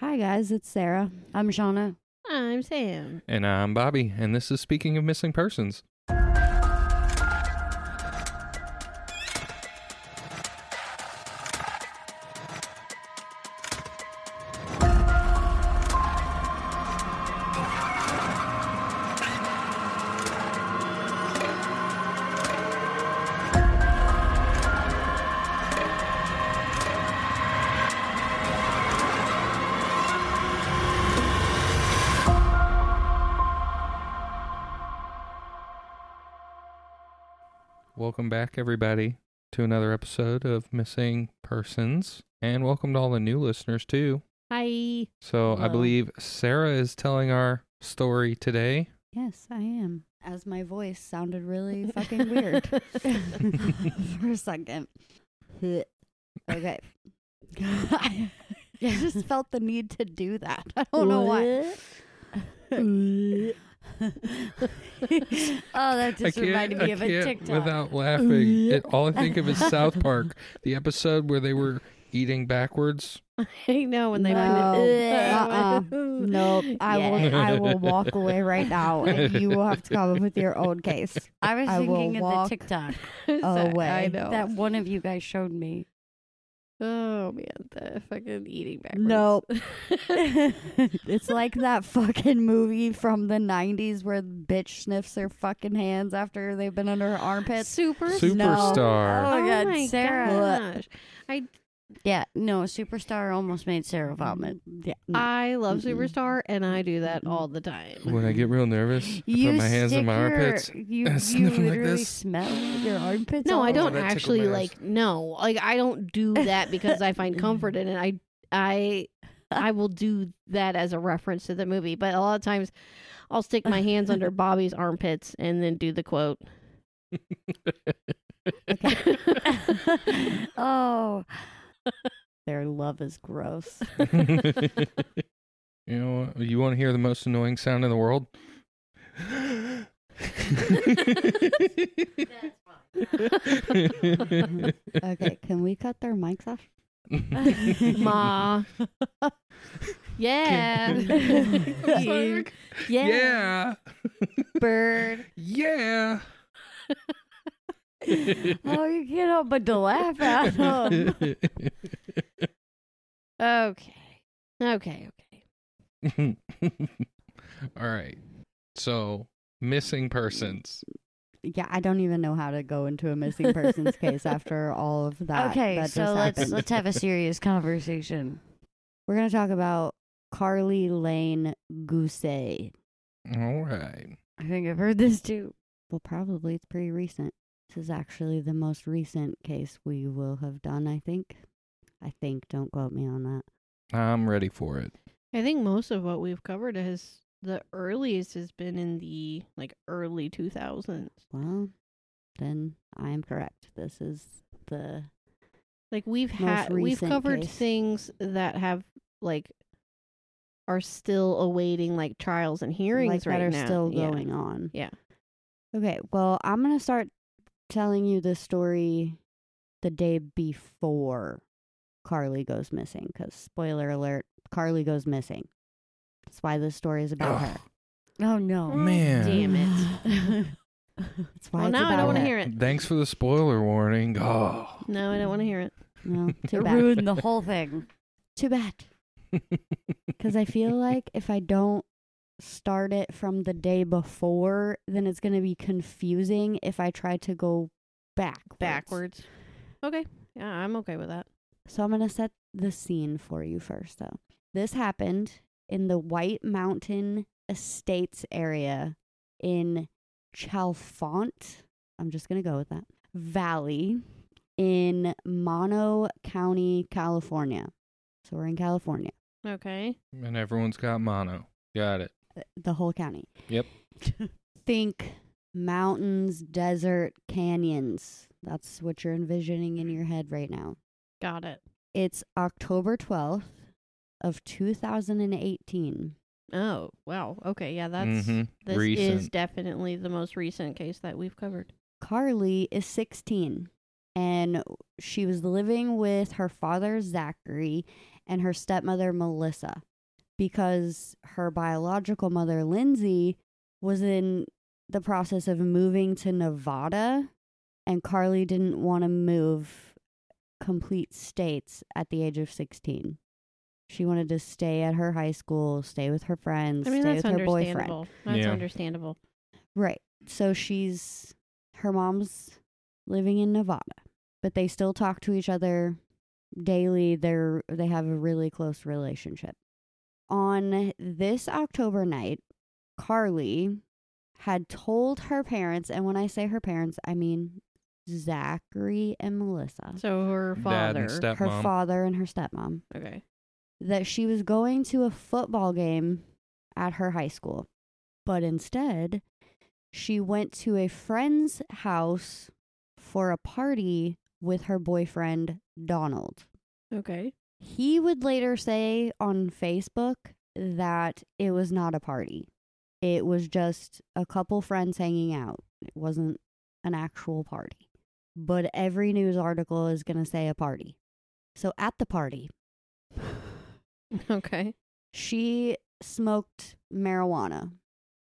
Hi guys, it's Sara. I'm Shauna. I'm Sam. And I'm Bobby, and this is Speaking of Missing Persons. Back, everybody, to another episode of Missing Persons. And welcome to all the new listeners, too. Hi. So I believe Sara is telling our story today. Yes, I am. As my voice sounded really fucking weird for a second. Okay. I just felt the need to do that. I don't know why. oh, that just reminded me I of a can't TikTok. without oh, laughing. It, all I think of is South Park, the episode where they were eating backwards. I know when they No. Uh-uh. Nope. I Yeah. will. I will walk away right now, and you will have to come up with your own case. I was I thinking of the TikTok away. I know. that one of you guys showed me. Oh man, the fucking eating backwards. Nope. it's like that fucking movie from the '90s where the bitch sniffs her fucking hands after they've been under her armpits. Super. Superstar. Oh, Oh, God, my Sara. gosh. I Yeah, no, Superstar almost made Sara vomit. Yeah. I love. Superstar and I do that all the time. When I get real nervous, I You put my hands in my your- armpits. You, and you sniff 'em like literally this. smell your armpits. No, all I don't that actually like no. Like I don't do that because I find comfort in it. I I I will do that as a reference to the movie, but a lot of times I'll stick my hands under Bobby's armpits and then do the quote. oh, their love is gross. you know, what? you want to hear the most annoying sound in the world? Okay, can we cut their mics off? Ma. yeah. Yeah. yeah. Bird. Yeah. Oh, you can't help but to laugh at them. Okay. Okay, okay. All right. So, missing persons. Yeah, I don't even know how to go into a missing persons case after all of that. okay, that so let's happened. let's have a serious conversation. We're gonna talk about Karlie Lane Guse. All right. I think I've heard this too. Well, probably it's pretty recent. This is actually the most recent case we will have done. I think. I think. Don't quote me on that. I'm ready for it. I think most of what we've covered has the earliest has been in the like early 2000s. Well, then I am correct. This is the Like we've had we've covered case. things that have like are still awaiting like trials and hearings like right that are now. still Yeah. going on. Yeah. Okay, well, I'm gonna start telling you the story the day before Karlie goes missing. Because spoiler alert, Karlie goes missing. That's why this story is about her. Oh no. Man. Damn it. That's why Well, it's now I about don't want to her. hear it. Thanks for the spoiler warning. Oh. No, I don't want to hear it. No, too It bad. ruined the whole thing. Too bad. Because I feel like if I don't start it from the day before, then it's going to be confusing if I try to go backwards. Backwards. Okay. Yeah, I'm okay with that. So I'm going to set the scene for you first, though. This happened in the White Mountain Estates area in Chalfant. I'm just going to go with that. Valley in Mono County, California. So we're in California, Okay. and everyone's got mono. Got it. The whole county. Yep. Think mountains, desert, canyons. That's what you're envisioning in your head right now. Got it. It's October 12th of 2018. Oh, wow. Okay, yeah, that's Mhm. this is Recent. definitely the most recent case that we've covered. Karlie is 16 and she was living with her father Zachary and her stepmother, Melissa, because her biological mother, Lindsay, was in the process of moving to Nevada, and Karlie didn't want to move complete states at the age of 16. She wanted to stay at her high school, stay with her friends, I mean, stay that's with her boyfriend. That's Yeah. understandable. Right. So she's her mom's living in Nevada, but they still talk to each other daily. They're they have a really close relationship. On this October night, Karlie had told her parents, and when I say her parents, I mean Zachary and Melissa, So her Dad father. and her father and her stepmom, okay. that she was going to a football game at her high school. But instead, she went to a friend's house for a party with her boyfriend, Donald. Okay. He would later say on Facebook that it was not a party. It was just a couple friends hanging out. It wasn't an actual party. But every news article is going to say a party. So at the party, Okay. she smoked marijuana.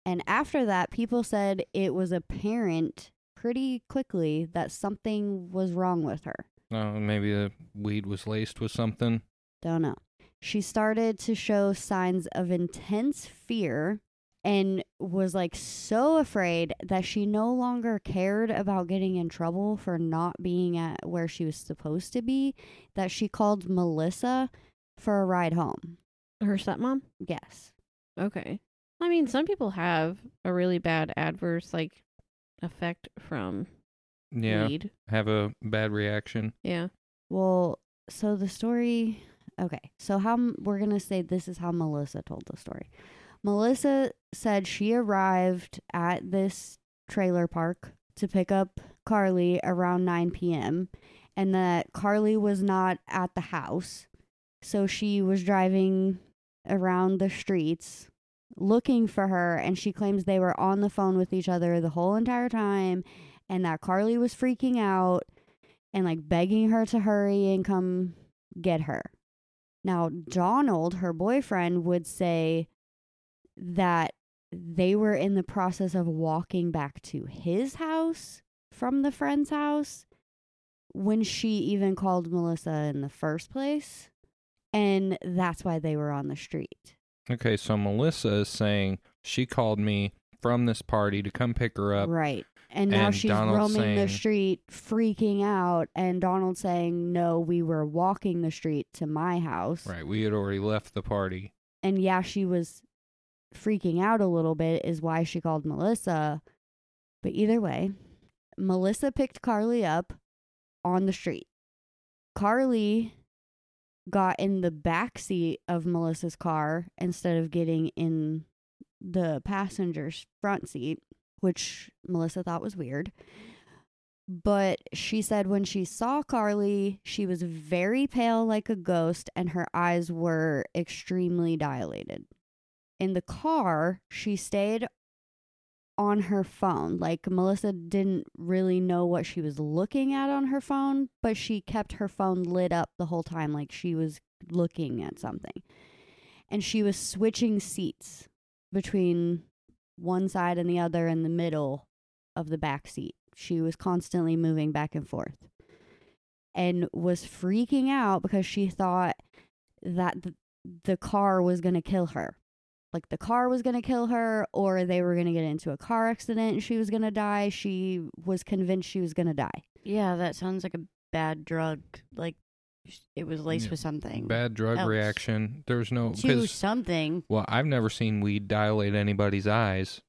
And after that, people said it was apparent pretty quickly that something was wrong with her. Oh, maybe the weed was laced with something. Don't know. She started to show signs of intense fear and was like so afraid that she no longer cared about getting in trouble for not being at where she was supposed to be that she called Melissa for a ride home. Her stepmom? Yes. Okay. I mean, some people have a really bad adverse like effect from Yeah, weed. have a bad reaction. Yeah. Well, so the story. Okay, so how we're gonna say this is how Melissa told the story. Melissa said she arrived at this trailer park to pick up Karlie around 9 p.m. and that Karlie was not at the house. So she was driving around the streets looking for her and she claims they were on the phone with each other the whole entire time and that Karlie was freaking out and like begging her to hurry and come get her. Now, Donald, her boyfriend, would say that they were in the process of walking back to his house from the friend's house when she even called Melissa in the first place. And that's why they were on the street. Okay, so Melissa is saying she called me from this party to come pick her up. Right. And now and she's Donald's roaming the street, freaking out. And Donald saying, No, we were walking the street to my house. Right, we had already left the party. and yeah, she was freaking out a little bit, is why she called Melissa. But either way, Melissa picked Karlie up on the street. Karlie got in the back seat of Melissa's car instead of getting in the passenger's front seat, which Melissa thought was weird. But she said when she saw Karlie, she was very pale like a ghost and her eyes were extremely dilated. In the car, she stayed on her phone. Like Melissa didn't really know what she was looking at on her phone, but she kept her phone lit up the whole time like she was looking at something. And she was switching seats between one side and the other in the middle of the back seat. She was constantly moving back and forth and was freaking out because she thought that the, car was going to kill her. Like the car was going to kill her, or they were going to get into a car accident and she was going to die. She was convinced she was going to die. Yeah, that sounds like a bad drug. Like it was laced Yeah. with something. Bad drug else. reaction. There's no to something. well, I've never seen weed dilate anybody's eyes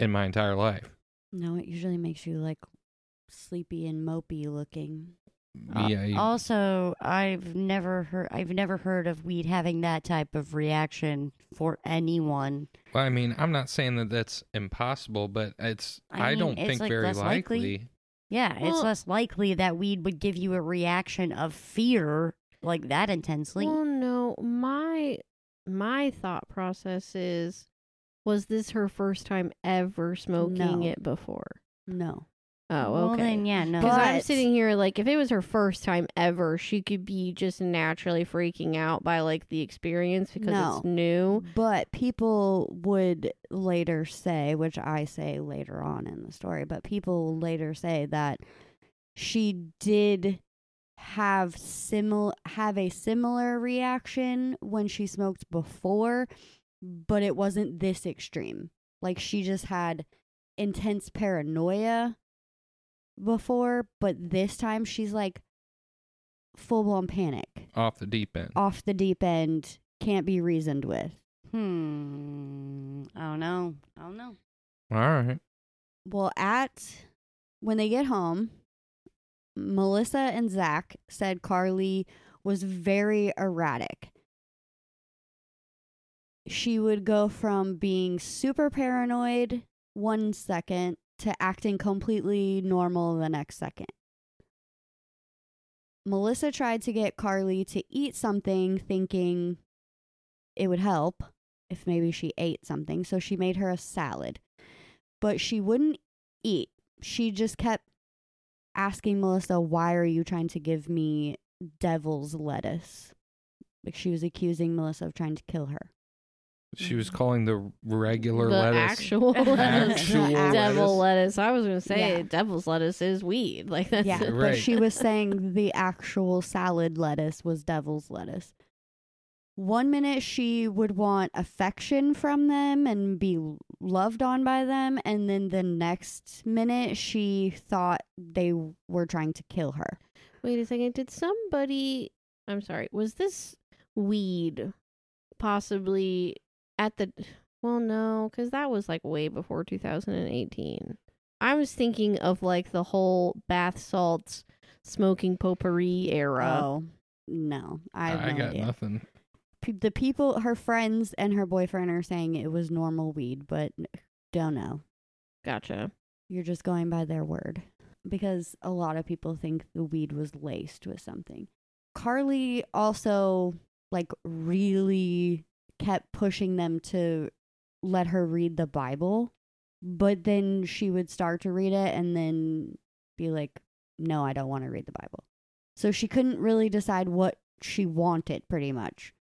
in my entire life. No, it usually makes you like sleepy and mopey looking. Uh, yeah, you- also, I've never heard. I've never heard of weed having that type of reaction for anyone. well, I mean, I'm not saying that that's impossible, but it's I I, mean, don't it's, think like, very likely. likely. Yeah, it's less likely that weed would give you a reaction of fear like that intensely. Well, no, my my thought process is was this her first time ever smoking No. it before? No. Oh, Well, okay. then, yeah, no. Because I'm But- sitting here like, if it was her first time ever, she could be just naturally freaking out by like the experience because it's new. But people would later say, which I say later on in the story, but people later say that she did have simil have a similar reaction when she smoked before, but it wasn't this extreme. Like she just had intense paranoia before, but this time she's like full blown panic, Off the deep end. off the deep end, can't be reasoned with. Hmm. I don't know. I don't know. All right. Well, at when they get home, Melissa and Zach said Karlie was very erratic. She would go from being super paranoid one second to acting completely normal the next second. Melissa tried to get Karlie to eat something, thinking it would help if maybe she ate something. So she made her a salad but she wouldn't eat. She just kept asking Melissa, Why are you trying to give me devil's lettuce? Like she was accusing Melissa of trying to kill her. She was mm-hmm. calling the regular the lettuce. actual lettuce, Actual devil lettuce. lettuce. I was gonna say Yeah. devil's lettuce is weed. Like that's yeah, Right. but she was saying the actual salad lettuce was devil's lettuce. One minute she would want affection from them and be loved on by them, and then the next minute she thought they were trying to kill her. Wait a second. Did somebody? I'm sorry. Was this weed possibly at the? Well, no, because that was like way before 2018. I was thinking of like the whole bath salts smoking potpourri era. Oh no, I have I no got idea. nothing. P- the people, her friends and her boyfriend are saying it was normal weed, but don't know. Gotcha. You're just going by their word because a lot of people think the weed was laced with something. Karlie also like really kept pushing them to let her read the Bible, but then she would start to read it and then be like, "No, I don't want to read the Bible." So she couldn't really decide what she wanted pretty much.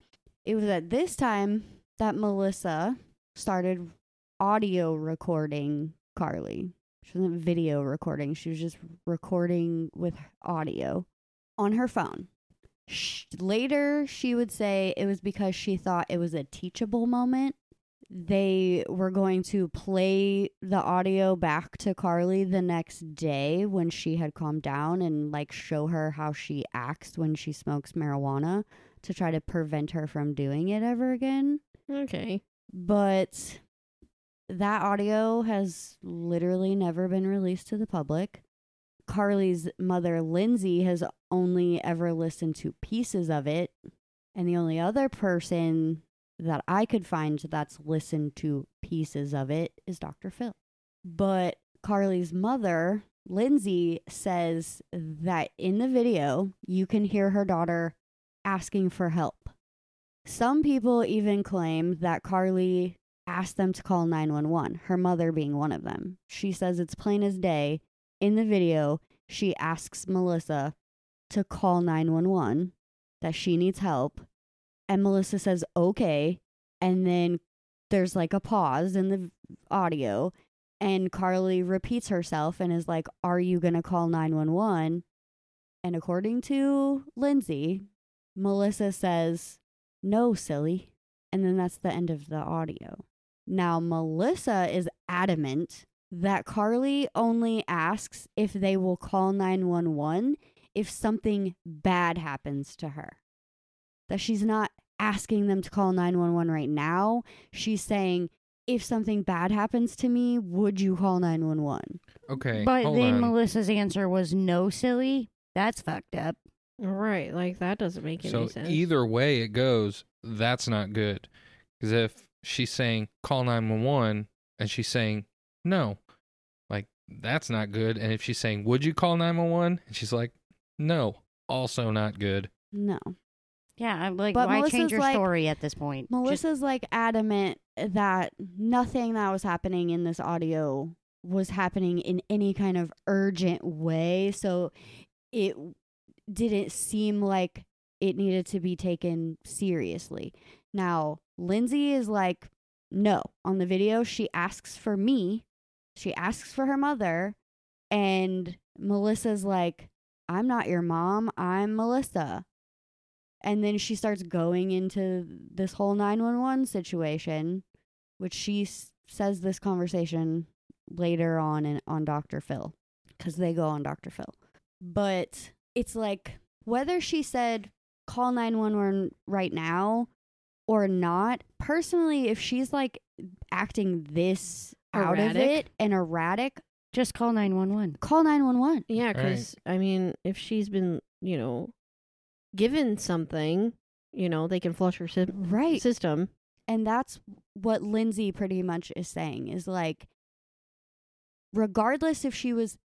It was at this time that Melissa started audio recording Karlie. She wasn't video recording, she was just recording with audio on her phone. Sh- later, she would say it was because she thought it was a teachable moment. They were going to play the audio back to Karlie the next day when she had calmed down and like show her how she acts when she smokes marijuana to try to prevent her from doing it ever again Okay. but that audio has literally never been released to the public. Karlie's mother, Lindsay, has only ever listened to pieces of it. And the only other person that I could find that's listened to pieces of it is Dr. Phil. But Karlie's mother, Lindsay, says that in the video, you can hear her daughter asking for help. Some people even claim that Karlie asked them to call 911, her mother being one of them. She says it's plain as day. In the video, she asks Melissa to call 911, that she needs help. And Melissa says, okay. And then there's like a pause in the audio. And Karlie repeats herself and is like, Are you going to call 911? And according to Lindsay, Melissa says, No, silly. And then that's the end of the audio. Now, Melissa is adamant that Karlie only asks if they will call 911 if something bad happens to her. That she's not asking them to call 911 right now. She's saying, if something bad happens to me, would you call 911? Okay. But hold then on. Melissa's answer was no, silly. That's fucked up. Right. Like that doesn't make any sense. either way it goes, that's not good. Because if she's saying call 911 and she's saying no, like that's not good. And if she's saying would you call 911 and she's like no, also not good. No. Yeah, I'm like, But why Melissa's change your like- story at this point? Just- Melissa's like adamant that nothing that was happening in this audio was happening in any kind of urgent way. So it didn't seem like it needed to be taken seriously. Now, Lindsay is like, no. On the video, she asks for me, she asks for her mother, and Melissa's like, I'm not your mom, I'm Melissa. And then she starts going into this whole 911 situation, which she s- says this conversation later on in, on Dr. Phil because they go on Dr. Phil. But it's like whether she said call 911 right now or not, personally, if she's like acting this out of Erratic? it and erratic, Just call 911. call 911. Yeah, Right. because I mean, if she's been, you know, given something, you know, they can flush her sy- Right. system. And that's what Lindsay pretty much is saying is like, regardless if she was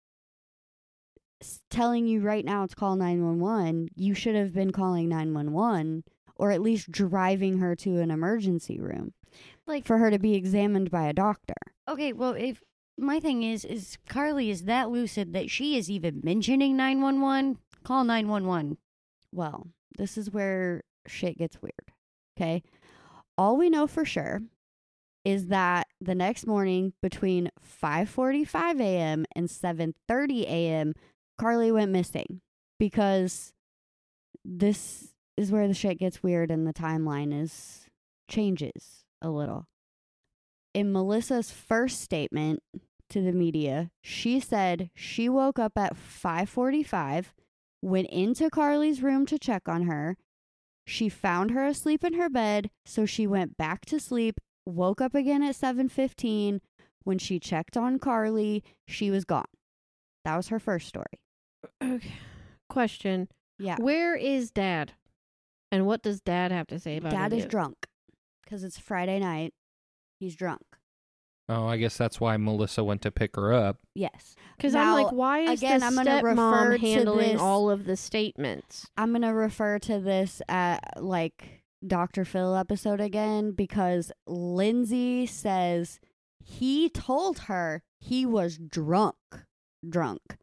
s- telling you right now to call 911, you should have been calling 911 or at least driving her to an emergency room Like, for her to be examined by a doctor. Okay, well, if my thing is, is Karlie is that lucid that she is even mentioning 911, call 911. Well, this is where shit gets weird. Okay. All we know for sure is that the next morning between 5:45 a.m. and 7:30 a.m. Karlie went missing because this is where the shit gets weird and the timeline is changes a little. In Melissa's first statement to the media, she said she woke up at 5:45 went into Karlie's room to check on her. She found her asleep in her bed, so she went back to sleep, woke up again at 7:15. When she checked on Karlie, she was gone. That was her first story. Okay. Question: Yeah. Where is Dad? And what does Dad have to say about it? Dad is drunk cuz it's Friday night. He's drunk. Oh, I guess that's why Melissa went to pick her up. Yes. Because I'm Now, like, why is again, the I'm gonna refer stepmom to handling this- all of the statements? I'm going to refer to this at like Dr. Phil episode again because Lindsay says he told her he was drunk, drunk.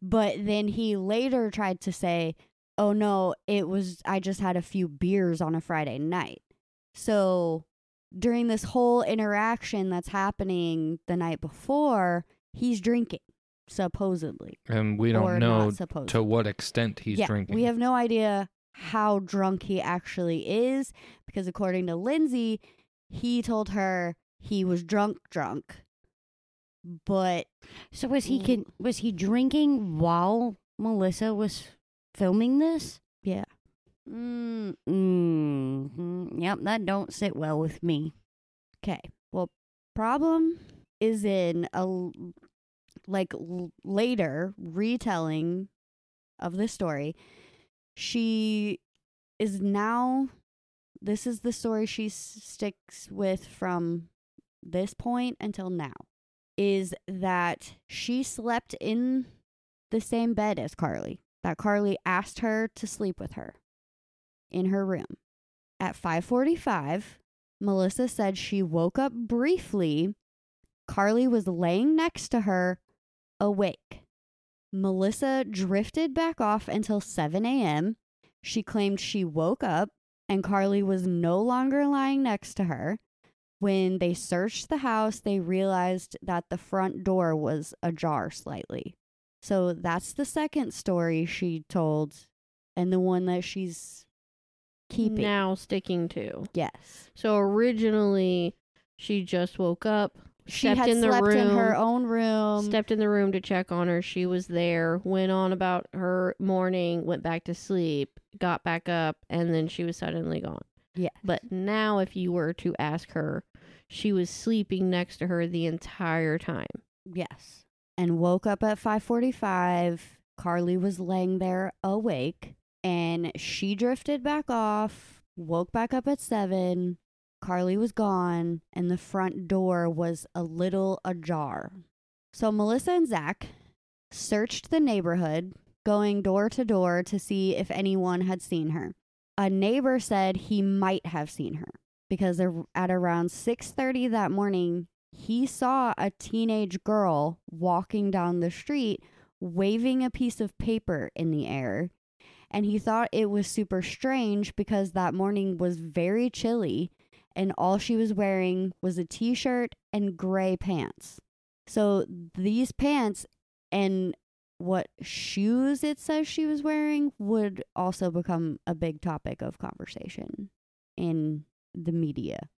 But then he later tried to say, "Oh no, it was I just had a few beers on a Friday night." So, during this whole interaction that's happening the night before, he's drinking supposedly. And we don't know to what extent he's yeah, drinking. We have no idea how drunk he actually is because according to Lindsay, he told her he was drunk drunk. But So was he con- was he drinking while Melissa was filming this? yeah. Mm, yep, that don't sit well with me. Okay. Well, problem is in a like l- later retelling of the story. She is now this is the story she sticks with from this point until now is that she slept in the same bed as Karlie. That Karlie asked her to sleep with her in her room. At 5:45, Melissa said she woke up briefly. Karlie was laying next to her, awake. Melissa drifted back off until 7 a.m. She claimed she woke up and Karlie was no longer lying next to her. When they searched the house, they realized that the front door was ajar slightly. So that's the second story she told, and the one that she's keeping. Now sticking to. yes. So originally, she just woke up, She stepped had in the slept room, in her own room. stepped in the room to check on her. She was there, went on about her morning, went back to sleep, got back up, and then she was suddenly gone. Yeah. But now, if you were to ask her, she was sleeping next to her the entire time. Yes. And woke up at 5:45. Karlie was laying there awake and she drifted back off, woke back up at 7. Karlie was gone and the front door was a little ajar. So Melissa and Zach searched the neighborhood, going door to door to see if anyone had seen her. A neighbor said he might have seen her because at around 6:30 that morning he saw a teenage girl walking down the street waving a piece of paper in the air. And he thought it was super strange because that morning was very chilly and all she was wearing was a t shirt and gray pants. So these pants and what shoes it says she was wearing would also become a big topic of conversation in the media.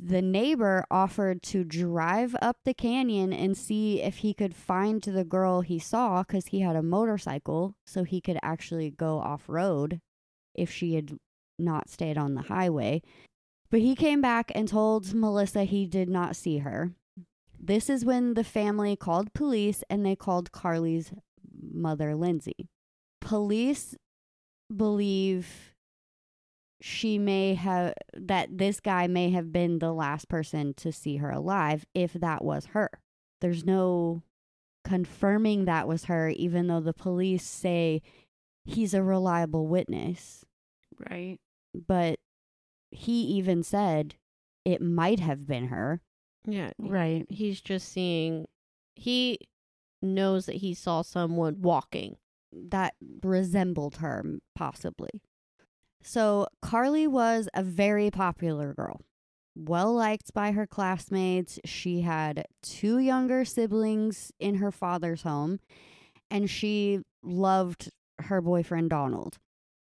The neighbor offered to drive up the canyon and see if he could find the girl he saw because he had a motorcycle so he could actually go off road if she had not stayed on the highway. But he came back and told Melissa he did not see her. This is when the family called police and they called Karlie's mother, Lindsay. Police believe she may have that this guy may have been the last person to see her alive if that was her. There's no confirming that was her even though the police say he's a reliable witness. Right. But he even said it might have been her. Yeah. Right. He's just seeing he knows that he saw someone walking. that resembled her, possibly. So, Karlie was a very popular girl, well liked by her classmates. She had two younger siblings in her father's home, and she loved her boyfriend, Donald.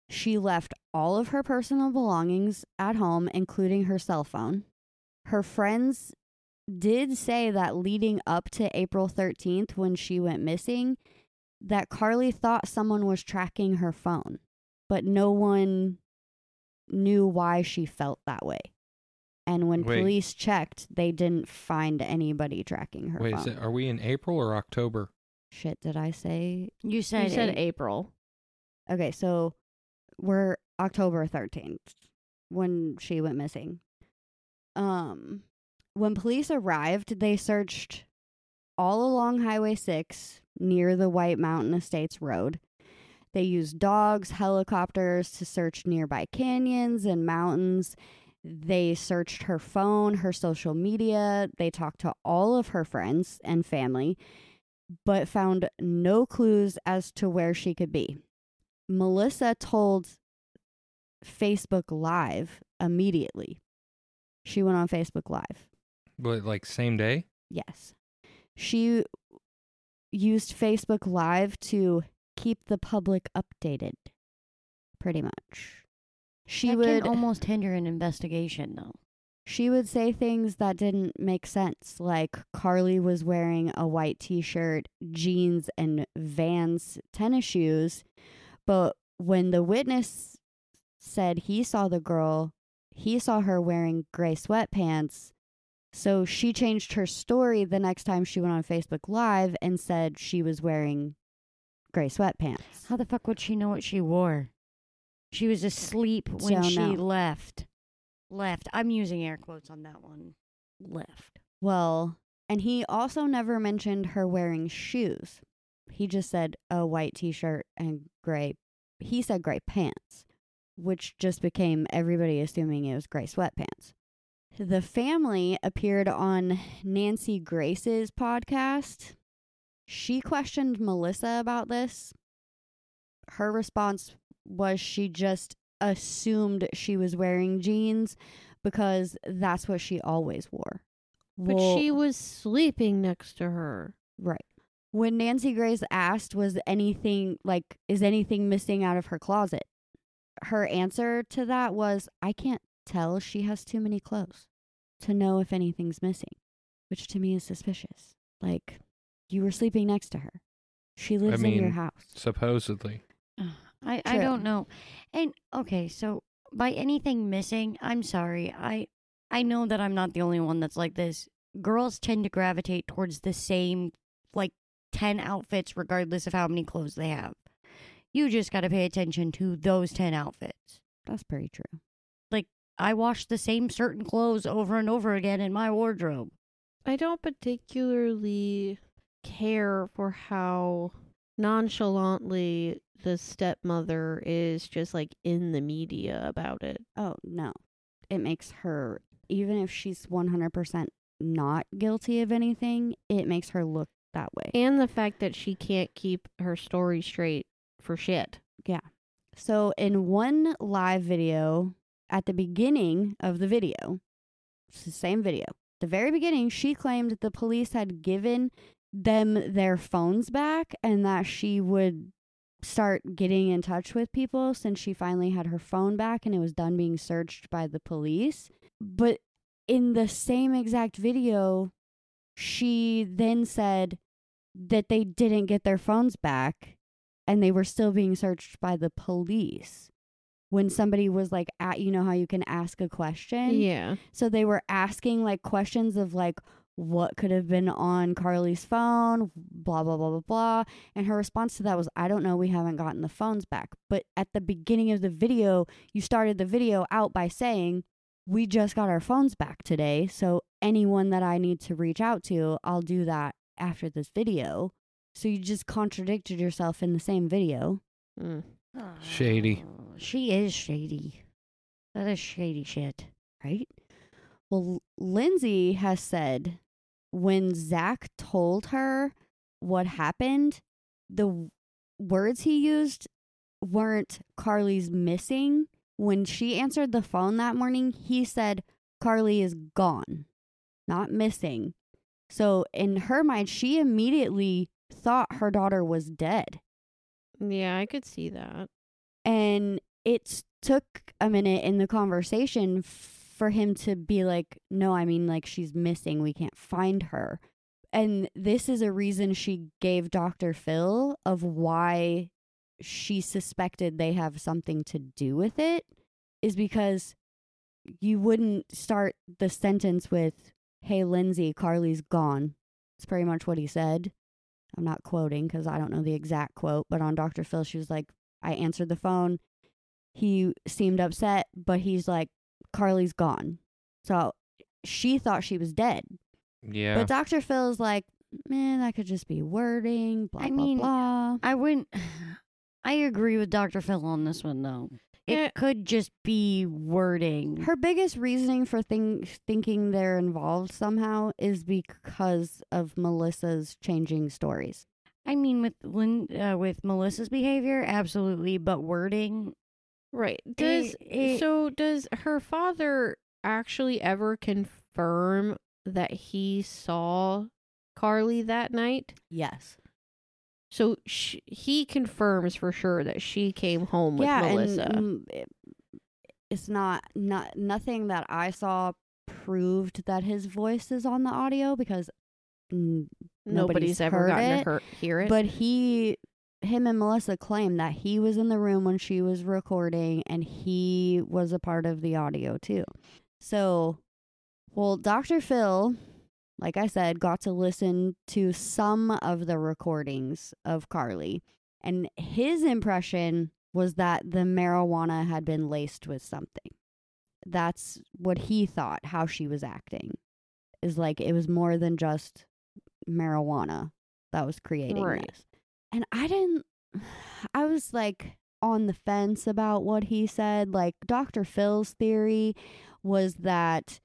She left all of her personal belongings at home, including her cell phone. Her friends did say that leading up to April 13th, when she went missing, that Karlie thought someone was tracking her phone, but no one knew why she felt that way. And when Wait. police checked, they didn't find anybody tracking her Wait, phone. is it, are we in April or October? Shit, did I say? You said, you said it. April. Okay, so we're October 13th when she went missing. Um when police arrived, they searched all along Highway 6 near the White Mountain Estates Road. They used dogs, helicopters to search nearby canyons and mountains. They searched her phone, her social media. They talked to all of her friends and family, but found no clues as to where she could be. Melissa told Facebook Live immediately. She went on Facebook Live. But like same day? Yes. She used Facebook Live to keep the public updated, pretty much. She that would almost hinder an investigation, though. she would say things that didn't make sense, like Karlie was wearing a white t-shirt, jeans, and Vans tennis shoes, but when the witness said he saw the girl, he saw her wearing gray sweatpants. So she changed her story the next time she went on Facebook Live and said she was wearing gray sweatpants. How the fuck would she know what she wore? She was asleep when Don't she know. left. Left. I'm using air quotes on that one. Left. Well, and he also never mentioned her wearing shoes. He just said a white t shirt and gray, he said gray pants, which just became everybody assuming it was gray sweatpants. The family appeared on Nancy Grace's podcast. She questioned Melissa about this. Her response was she just assumed she was wearing jeans because that's what she always wore. But Well- she was sleeping next to her. Right. When Nancy Grace asked, was anything like, is anything missing out of her closet? Her answer to that was, I can't tell. She has too many clothes to know if anything's missing, which to me is suspicious. Like, you were sleeping next to her. She lives in your house. Supposedly. I, I True. don't know. And okay, so by anything missing, I'm sorry. I I know that I'm not the only one that's like this. Girls tend to gravitate towards the same like 10 outfits regardless of how many clothes they have. You just got to pay attention to those 10 outfits. That's pretty true. Like I wash the same certain clothes over and over again in my wardrobe. I don't particularly care for how nonchalantly the stepmother is just like in the media about it. Oh, no. It makes her, even if she's 100% not guilty of anything, it makes her look that way. And the fact that she can't keep her story straight for shit. Yeah. So, in one live video at the beginning of the video, it's the same video, the very beginning, she claimed the police had given them their phones back and that she would start getting in touch with people since she finally had her phone back and it was done being searched by the police. But in the same exact video, she then said that they didn't get their phones back and they were still being searched by the police when somebody was like at you know how you can ask a question Yeah. so they were asking like questions of like what could have been on Karlie's phone, blah, blah, blah, blah, blah. And her response to that was, I don't know, we haven't gotten the phones back. But at the beginning of the video, you started the video out by saying, We just got our phones back today. So anyone that I need to reach out to, I'll do that after this video. So you just contradicted yourself in the same video. Mm. Shady. Oh, She is shady. That is shady shit. right? Well, Lindsay has said when Zach told her what happened, the words he used weren't Karlie's missing. When she answered the phone that morning, he said Karlie is gone, not missing. So in her mind, she immediately thought her daughter was dead. Yeah, I could see that. And it took a minute in the conversation for him to be like, no, I mean, like, she's missing. We can't find her. And this is a reason she gave Dr. Phil of why she suspected they have something to do with it, is because you wouldn't start the sentence with, hey, Lindsay, Karlie's gone. It's pretty much what he said. I'm not quoting because I don't know the exact quote, but on Dr. Phil, she was like, I answered the phone. He seemed upset, but he's like, Karlie's gone. So she thought she was dead. Yeah. But Dr. Phil's like, man, that could just be wording, blah, I blah, mean, blah. I wouldn't. I agree with Dr. Phil on this one, though. It Yeah. could just be wording. Her biggest reasoning for think, thinking they're involved somehow is because of Melissa's changing stories. I mean, with Lynn, uh, with Melissa's behavior, absolutely, but wording. Right. Does it- so does her father actually ever confirm that he saw Karlie that night? Yes. So sh- he confirms for sure that she came home with yeah, Melissa. and mm, it, it's not not nothing that I saw proved that his voice is on the audio because mm, Nobody's, nobody's ever heard gotten it, to hear it. But he, him and Melissa claim that he was in the room when she was recording and he was a part of the audio too. So, well, Dr. Phil, like I said, got to listen to some of the recordings of Karlie. And his impression was that the marijuana had been laced with something. That's what he thought, how she was acting. Is like it was more than just marijuana that was creating Right. this. And I didn't I was like on the fence about what he said. Like Dr. Phil's theory was that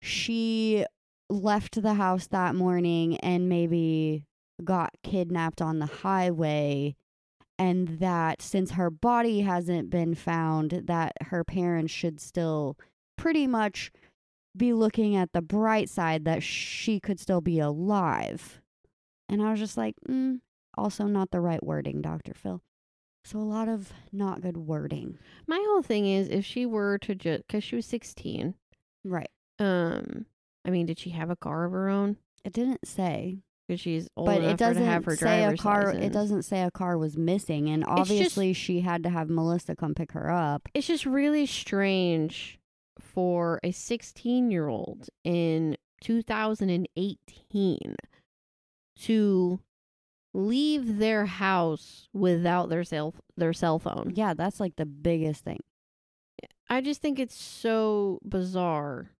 she left the house that morning and maybe got kidnapped on the highway and that since her body hasn't been found that her parents should still pretty much be looking at the bright side that she could still be alive. And I was just like, mm, also not the right wording, Dr. Phil. So a lot of not good wording. My whole thing is if she were to just because she was 16. Right. Um, I mean, did she have a car of her own? It didn't say, Because she's old but enough it doesn't to have her say a driver's car. license. It doesn't say a car was missing, and just- obviously she had to have Melissa come pick her up. It's just really strange for a 16 year old in 2018 to leave their house without their cell their cell phone. Yeah, that's like the biggest thing. I just think it's so bizarre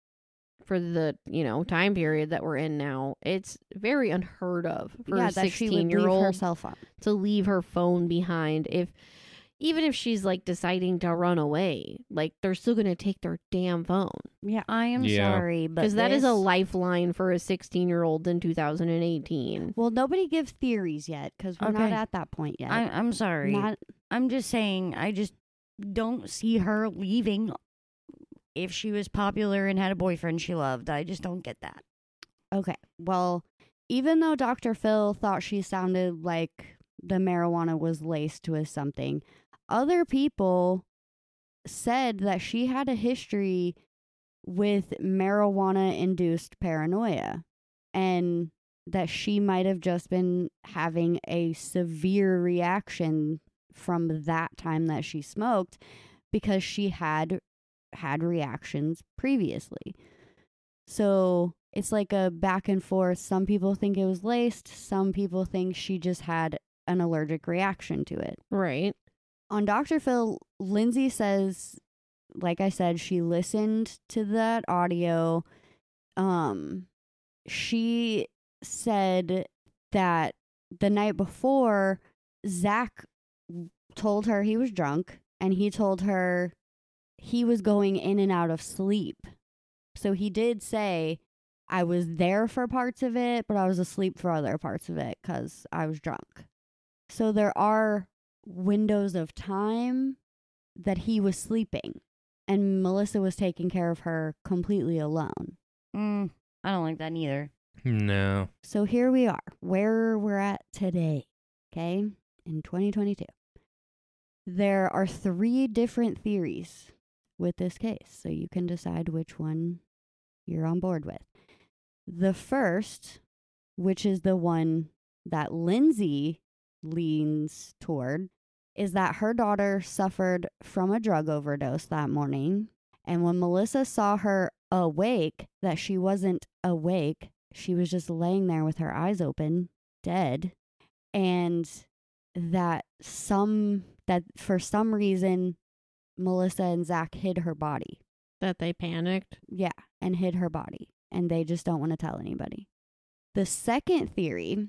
for the you know time period that we're in now. It's very unheard of for yeah, a that 16 would year her old cell phone. to leave her phone behind. If even if she's like deciding to run away, like they're still going to take their damn phone Yeah, I am Yeah. sorry, but because that is a lifeline for a 16 year old in 2018. Well, nobody gives theories yet because we're not at that point yet. I, I'm sorry. Not I'm just saying, I just don't see her leaving if she was popular and had a boyfriend she loved. I just don't get that. okay. Well, even though Dr. Phil thought she sounded like the marijuana was laced with something, other people said that she had a history with marijuana induced paranoia and that she might have just been having a severe reaction from that time that she smoked because she had had reactions previously. So it's like a back and forth. Some people think it was laced, some people think she just had an allergic reaction to it Right. On Dr. Phil, Lindsay says, like I said, she listened to that audio. Um, she said that the night before, Zach told her he was drunk and he told her he was going in and out of sleep. So he did say, I was there for parts of it, but I was asleep for other parts of it because I was drunk. So there are windows of time that he was sleeping and Melissa was taking care of her completely alone. Mm, I don't like that either. No. So here we are, where we're at today, okay, in 2022. There are three different theories with this case, so you can decide which one you're on board with. The first, which is the one that Lindsay leans toward, is that her daughter suffered from a drug overdose that morning. And when Melissa saw her awake, that she wasn't awake, she was just laying there with her eyes open, dead. And that some, that for some reason, Melissa and Zach hid her body. That they panicked. Yeah, and hid her body. And they just don't want to tell anybody. The second theory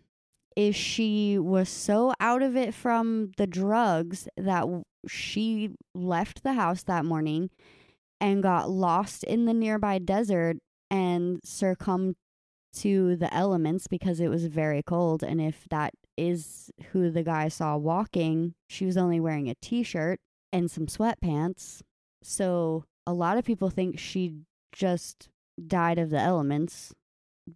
is she was so out of it from the drugs that she left the house that morning and got lost in the nearby desert and succumbed to the elements because it was very cold. And if that is who the guy saw walking, she was only wearing a t shirt and some sweatpants. So a lot of people think she just died of the elements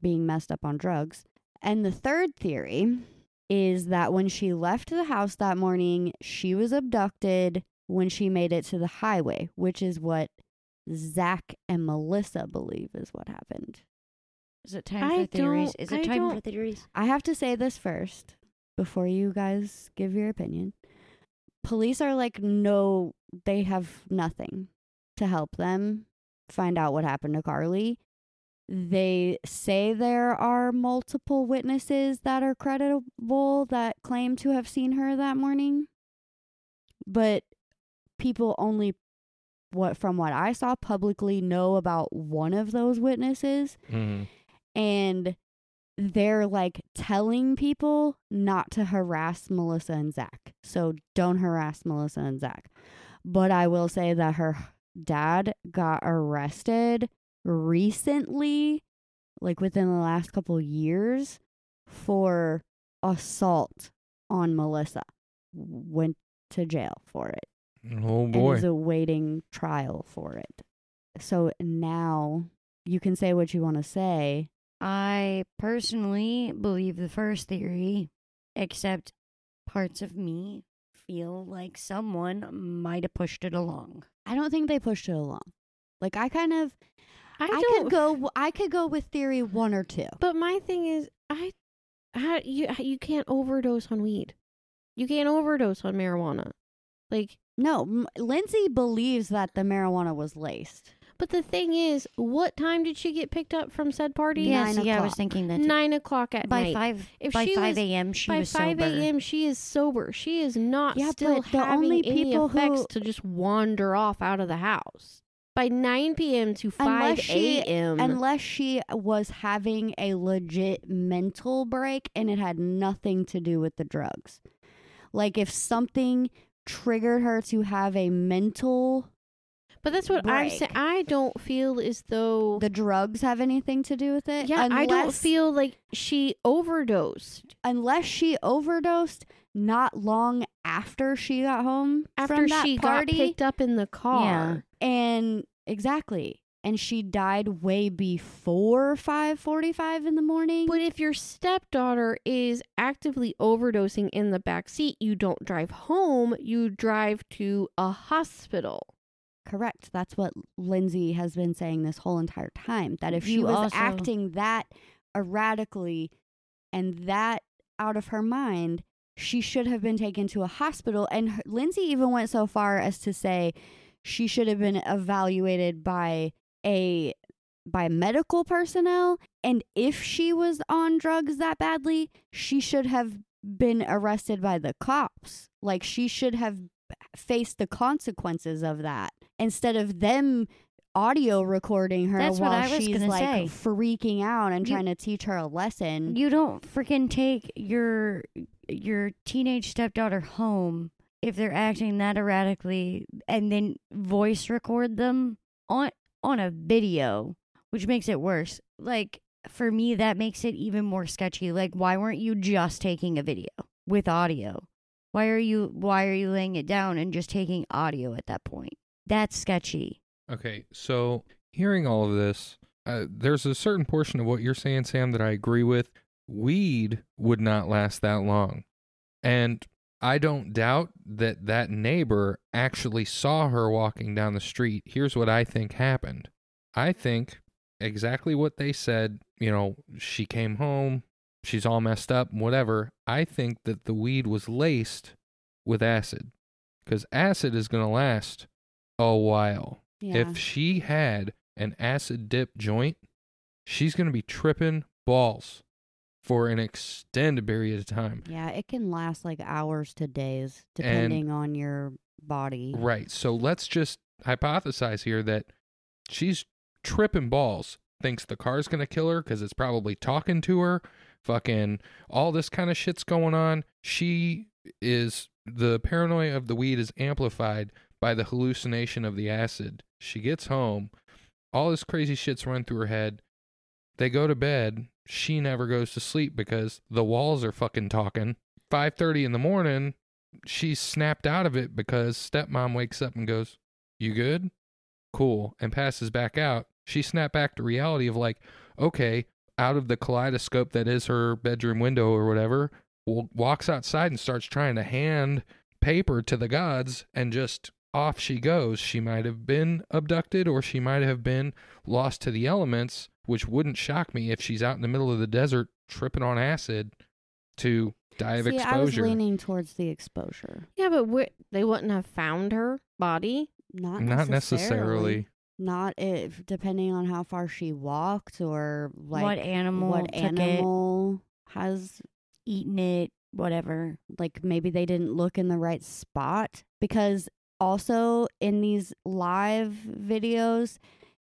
being messed up on drugs. And the third theory is that when she left the house that morning, she was abducted when she made it to the highway, which is what Zach and Melissa believe is what happened. Is it time I for theories? Is it I time for theories? I have to say this first before you guys give your opinion. Police are like, no, they have nothing to help them find out what happened to Karlie. They say there are multiple witnesses that are credible that claim to have seen her that morning. But people only what from what I saw publicly know about one of those witnesses Mhm. and they're like telling people not to harass Melissa and Zach. So don't harass Melissa and Zach. But I will say that her dad got arrested recently, like within the last couple years, for assault on Melissa. Went to jail for it Oh and boy. is awaiting trial for it. So now you can say what you want to say. I personally believe the first theory, except parts of me feel like someone might have pushed it along. I don't think they pushed it along. Like I kind of I, I, could go I could go with theory 1 or 2. But my thing is, I, how you you can't overdose on weed. You can't overdose on marijuana. Like, No, M- Lindsay believes that the marijuana was laced. but the thing is, what time did she get picked up from said party? Yes, Nine yeah, I was o'clock. thinking that. Nine o'clock at by night. five If by she five a.m. she By was five a.m., she is sober. She is not Yeah, still but the having only any people effects who- to just wander off out of the house. By nine p.m. to five a.m. Unless she was having a legit mental break and it had nothing to do with the drugs. Like if something triggered her to have a mental But that's what I'm saying. I don't feel as though. the drugs have anything to do with it. yeah, I don't feel like she overdosed unless she overdosed not long after she got home after she party. got picked up in the car. And exactly. And she died way before 5:45 in the morning. But if your stepdaughter is actively overdosing in the back seat, you don't drive home, you drive to a hospital. Correct. That's what Lindsay has been saying this whole entire time. That if she You was also- acting that erratically and that out of her mind, she should have been taken to a hospital. And her, Lindsay even went so far as to say she should have been evaluated by a by medical personnel. And if she was on drugs that badly she should have been arrested by the cops. Like she should have faced the consequences of that instead of them audio recording her That's what while I she's like say. freaking out and You- trying to teach her a lesson. You don't freaking take your your teenage stepdaughter home if they're acting that erratically and then voice record them on on a video, which makes it worse. Like for me that makes it even more sketchy. Like why weren't you just taking a video with audio? Why are you why are you laying it down and just taking audio at that point? That's sketchy. Okay, so hearing all of this, uh, there's a certain portion of what you're saying, Sam, that I agree with. Weed would not last that long. And I don't doubt that that neighbor actually saw her walking down the street. Here's what I think happened I think exactly what they said. You know, she came home, she's all messed up, whatever. I think that the weed was laced with acid because acid is going to last a while. yeah If she had an acid dip joint, she's going to be tripping balls for an extended period of time. yeah it can last like hours to days depending on your body Right. So let's just hypothesize here that she's tripping balls, thinks the car's going to kill her because it's probably talking to her, fucking all this kind of shit's going on. She is, the paranoia of the weed is amplified by the hallucination of the acid. She gets home, all this crazy shit's run through her head. They go to bed. She never goes to sleep because the walls are fucking talking. 5:30 in the morning, she's snapped out of it because stepmom wakes up and goes, "You good?" Cool, and passes back out. She snapped back to reality of like, okay, out of the kaleidoscope that is her bedroom window or whatever, walks outside and starts trying to hand paper to the gods and just off she goes. She might have been abducted or she might have been lost to the elements, which wouldn't shock me if she's out in the middle of the desert tripping on acid to die of See, I was exposure. leaning towards the exposure Yeah, but wh- they wouldn't have found her body. not Not necessarily. necessarily. not if depending on how far she walked or like what animal what took it, animal has eaten it, whatever. like maybe they didn't look in the right spot because also in these live videos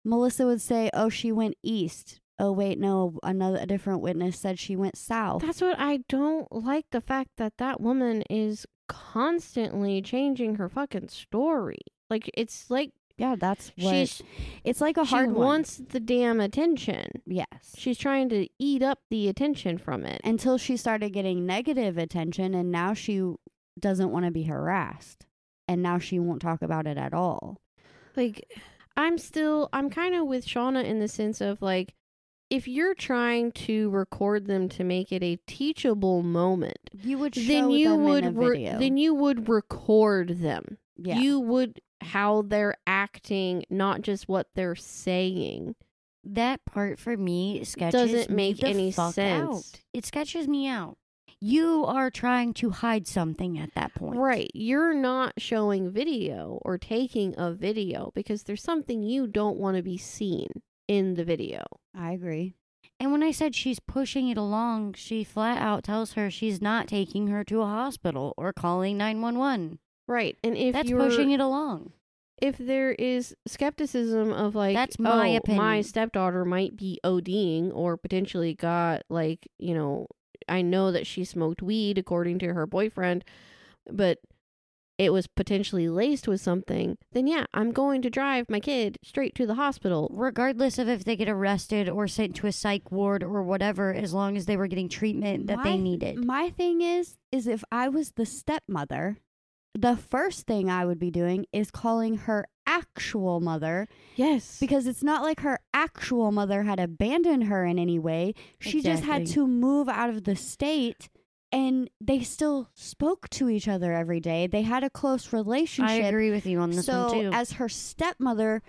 melissa would say oh she went east oh wait no another a different witness said she went south That's what I don't like the fact that that woman is constantly changing her fucking story. Like it's like yeah that's what she's it's like a she hard one wants the damn attention. yes She's trying to eat up the attention from it. until she started getting negative attention and now she doesn't want to be harassed and now she won't talk about it at all like I'm still I'm kind of with Shauna in the sense of like if you're trying to record them to make it a teachable moment, you would then you would re- then you would record them. yeah. You would how they're acting, not just what they're saying. That part for me sketches Doesn't me make any sense. Out. It sketches me out. You are trying to hide something at that point. Right. You're not showing video or taking a video because there's something you don't want to be seen in the video. I agree. And when I said she's pushing it along, she flat out tells her she's not taking her to a hospital or calling 911. Right. And if That's you're pushing it along. if there is skepticism of like That's my oh, my stepdaughter might be ODing or potentially got like, you know, I know that she smoked weed according to her boyfriend, but it was potentially laced with something, then yeah, I'm going to drive my kid straight to the hospital. regardless of if they get arrested or sent to a psych ward or whatever, as long as they were getting treatment that they needed. My thing is, is if I was the stepmother, the first thing I would be doing is calling her actual mother Yes. because it's not like her actual mother had abandoned her in any way. She just had to move out of the state and they still spoke to each other every day. They had a close relationship. I agree with you on this so one too. as her stepmother,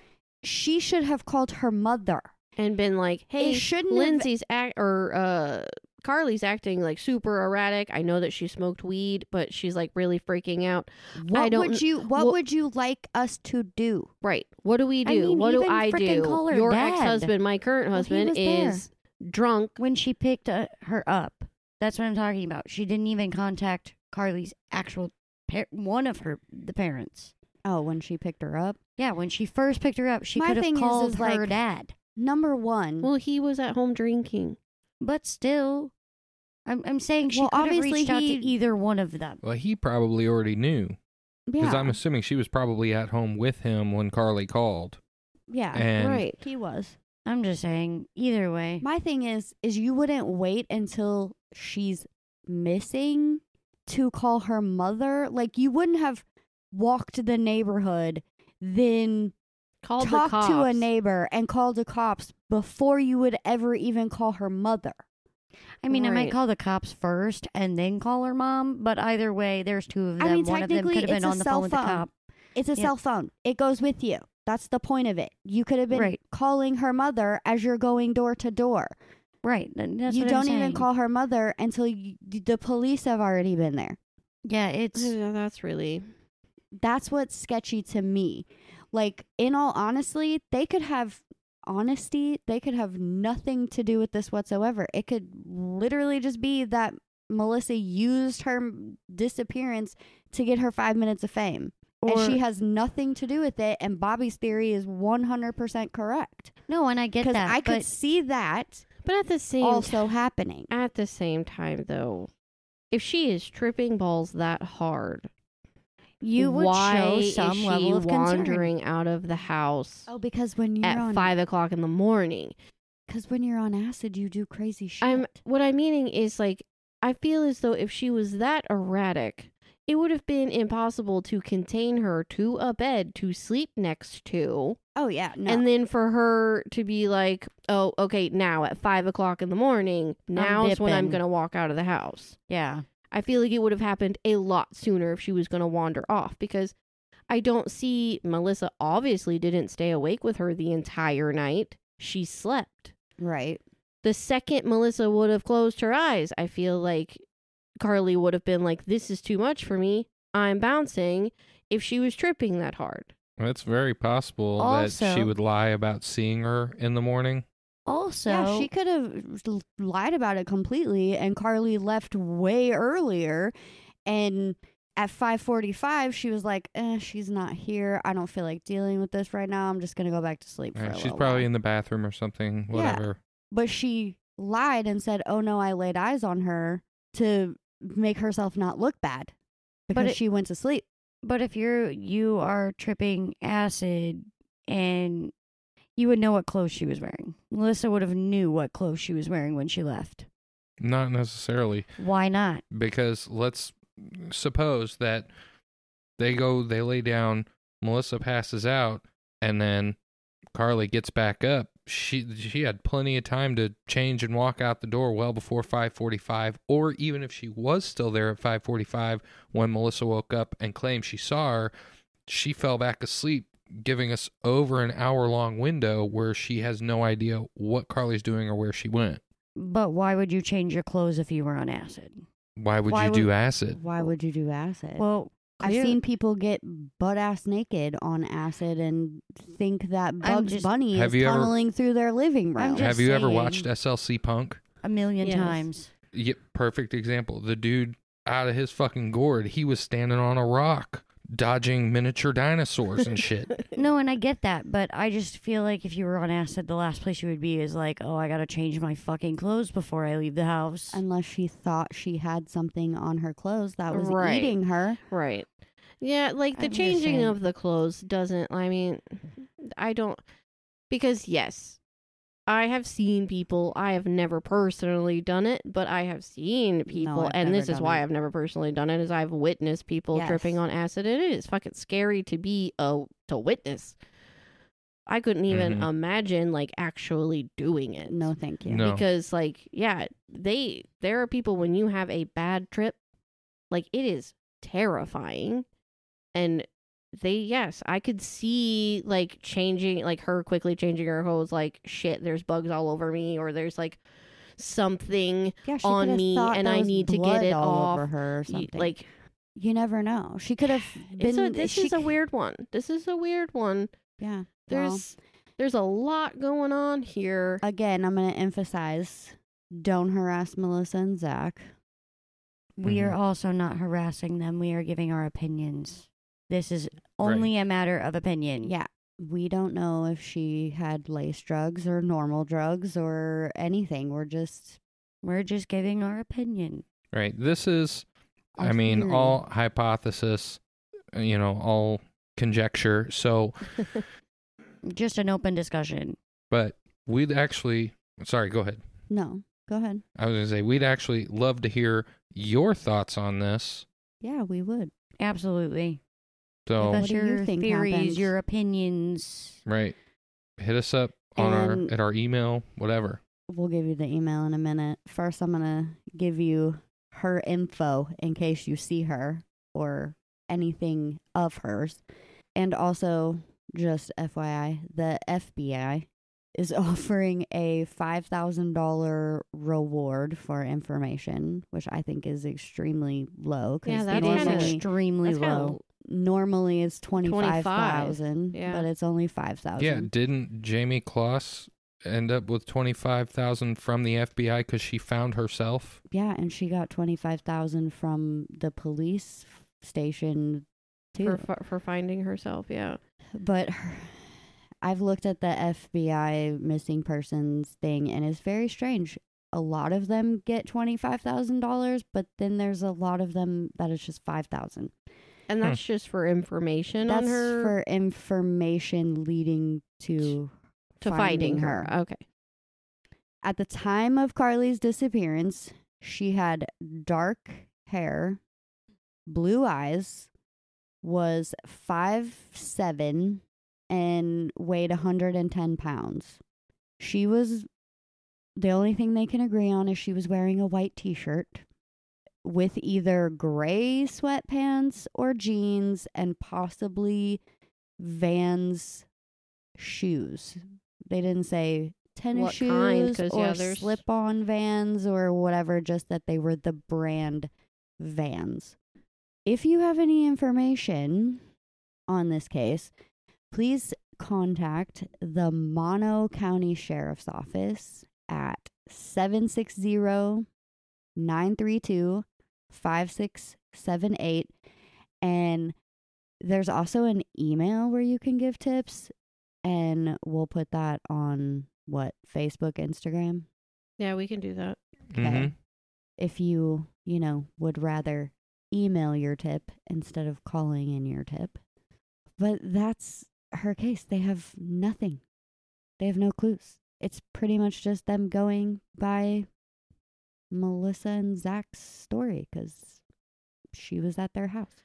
she should have called her mother. and been like, "Hey, shouldn't have- Lindsay's act or uh Karlie's acting like super erratic. I know that she smoked weed, but she's like really freaking out. What would you what what- would you like us to do? Right. What do we I do? mean, what do I do? call her Your ex-husband, my current Well, husband there. is drunk. when she picked uh, her up, that's what I'm talking about. She didn't even contact Karlie's actual par- one of her the parents. Oh, when she picked her up. Yeah, when she first picked her up, she could have thing is- called is, her like- dad. Number one, Well, he was at home drinking. But still, I'm I'm saying she Well, could have obviously reached out to he- either one of them. Well, he probably already knew because yeah, I'm assuming she was probably at home with him when Karlie called. yeah, And right. he was. I'm just saying, either way. My thing is, is you wouldn't wait until she's missing to call her mother. Like you wouldn't have walked the neighborhood, then Called the talked to a neighbor and called the cops before you would ever even call her mother. I mean, I might call the cops first and then call her mom, but either way, there's two of them. I mean, one of them technically, could have been it's a on the cell phone with the cop. It's a Yeah. cell phone. It goes with you. That's the point of it. You could have been Right. calling her mother as you're going door to door. Right. That's you what I'm don't even call her mother until you, the police have already been there. Yeah, it's Yeah, that's really That's what's sketchy to me. Like, in all honesty, they could have honesty, they could have nothing to do with this whatsoever. It could literally just be that Melissa used her disappearance to get her five minutes of fame. or and she has nothing to do with it. And Bobby's theory is 100% correct. no, and I get Because that. I could see that But at the same also happening. at the same time though, if she is tripping balls that hard, you would why show is some she level of concern. wandering out of the house Oh, because when you're at on five o'clock in the morning? because when you're on acid, you do crazy shit. I'm what I'm meaning is like I feel as though if she was that erratic, it would have been impossible to contain her to a bed to sleep next to, oh yeah, no. and then for her to be like, "Oh, okay, now at five o'clock in the morning, now's when I'm gonna walk out of the house." Yeah. I feel like it would have happened a lot sooner if she was gonna wander off because I don't see Melissa obviously didn't stay awake with her the entire night. She slept right. the second Melissa would have closed her eyes, I feel like Karlie would have been like, This is too much for me. I'm bouncing if she was tripping that hard. It's very possible that she would lie about seeing her in the morning. Also, yeah, she could have lied about it completely, and Karlie left way earlier. And at five forty-five, she was like, eh, "She's not here. I don't feel like dealing with this right now. I'm just gonna go back to sleep." For a she's probably while." in the bathroom or something. Yeah. Whatever. But she lied and said, "Oh no, I laid eyes on her to make herself not look bad because it- she went to sleep." but if you're you are tripping acid and you would know what clothes she was wearing. Melissa would have knew what clothes she was wearing when she left. Not necessarily. Why not? because let's suppose that they go they lay down melissa passes out and then karlie gets back up she she had plenty of time to change and walk out the door well before 5:45 or even if she was still there at 5:45 when melissa woke up and claimed she saw her she fell back asleep giving us over an hour long window where she has no idea what karlie's doing or where she went But why would you change your clothes if you were on acid? why would Why you would- do acid Why would you do acid? Well, I've clear- seen people get butt ass naked on acid and think that Bugs just- Bunny Have is you ever- tunneling through their living room. just have you ever saying. watched slc punk a million Yes. times. Yep, perfect example. The dude out of his fucking gourd, he was standing on a rock, dodging miniature dinosaurs and shit. No, and I get that, but I just feel like if you were on acid, the last place you would be is like, oh, I gotta change my fucking clothes before I leave the house. Unless she thought she had something on her clothes that was Right. eating her. Right. Yeah, like the I'm just changing saying. of the clothes doesn't. I mean, I don't because yes, I have seen people. I have never personally done it, but I have seen people, I've and this is why it. I've never personally done it. Is I've witnessed people tripping on acid, and it is fucking scary to be a to witness. I couldn't even Mhm. imagine like actually doing it. No, thank you. No. because like yeah, they there are people when you have a bad trip, like it is terrifying, and they yes, I could see like changing like her quickly changing her hose like shit. There's bugs all over me, or there's like something Yeah, on me and I need to get it all over off. her or something. like you never know. She could have been. a, this she is a weird one. This is a weird one. Yeah. well, There's there's a lot going on here. again, I'm going to emphasize: don't harass Melissa and Zach. We are Mhm. also not harassing them. We are giving our opinions. This is only a matter of opinion. Yeah. We don't know if she had lace drugs or normal drugs or anything. We're just. We're just giving our opinion. Right. This is, I mean, theory. all hypothesis, uh, you know, all conjecture. So, Just an open discussion. but we'd actually, sorry, go ahead. No, go ahead. I was going to say, we'd actually love to hear your thoughts on this. Yeah, we would. Absolutely. So, What What's do you your think theories, happened? your opinions? right. Hit us up on And- our, at our email, whatever. We'll give you the email in a minute. First, I'm going to give you her info in case you see her or anything of hers. And also, just FYI, the FBI is offering a $5,000 reward for information, which I think is extremely low. 'cause Yeah, that's kinda- extremely That's kinda low. Normally it's 25000 yeah. but it's only 5000 Yeah. Didn't Jayme Closs end up with 25000 from the FBI because she found herself? Yeah, and she got 25000 from the police station too. for for finding herself. Yeah. but her, I've looked at the FBI missing persons thing and it's very strange. A lot of them get $25,000, but then there's a lot of them that is just 5000. And Hmm. that's just for information That's on her for information leading to to finding her. Okay. At the time of Karlie's disappearance, she had dark hair, blue eyes, was five seven, and weighed 110 pounds. She was the only thing they can agree on is she was wearing a white t shirt with either gray sweatpants or jeans and possibly Vans shoes. They didn't say tennis What kind, or yeah, slip on Vans or whatever, just that they were the brand Vans. If you have any information on this case, please contact the Mono County Sheriff's Office at 760 932 5678. And there's also an email where you can give tips, and we'll put that on what Facebook, Instagram. Yeah, we can do that. Okay. Mhm. If you, you know, would rather email your tip instead of calling in your tip. But that's her case. They have nothing. They have no clues. It's pretty much just them going by Melissa and Zach's story because she was at their house.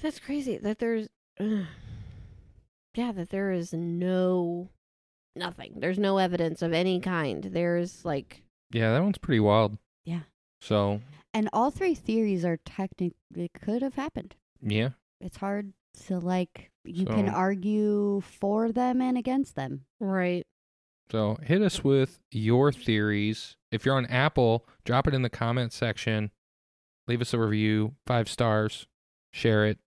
That's crazy that there's ugh. Yeah, that there is no nothing. There's no evidence of any kind. There's like Yeah, that one's pretty wild. Yeah. So, And all three theories are technically could have happened. yeah. It's hard to like you can argue for them and against them. right. So hit us with your theories. If you're on Apple, drop it in the comment section. Leave us a review, five stars, share it.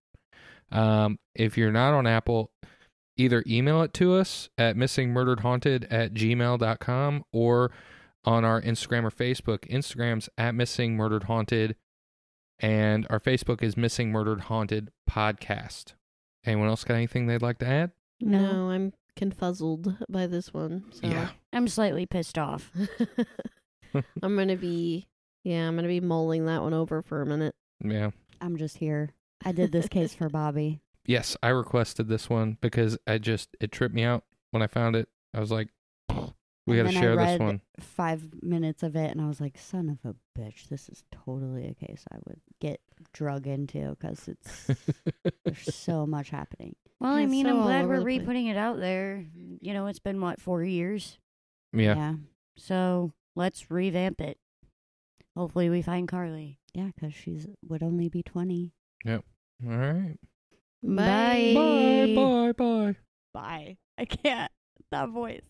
Um, if you're not on Apple, either email it to us at missingmurderedhaunted at gmail.com or on our Instagram or Facebook. Instagram's at Missing Murdered Haunted, and our Facebook is Missing Murdered Haunted Podcast. Anyone else got anything they'd like to add? No, I'm confuzzled by this one. So Yeah. I'm slightly pissed off. I'm gonna be yeah, I'm gonna be mulling that one over for a minute. Yeah. I'm just here I did this case for Bobby. Yes, I requested this one because I just it tripped me out when I found it. I was like, we got to then I share this one. Five minutes of it, and I was like, "Son of a bitch! This is totally a case I would get drug into because it's there's so much happening." Well, I mean, so I'm glad we're the re-putting it out there. You know, it's been what four years, yeah. yeah, so let's revamp it. Hopefully, we find Karlie. yeah, because she's would only be twenty. Yep. All right. Bye. Bye. Bye. Bye. Bye. I can't. That voice.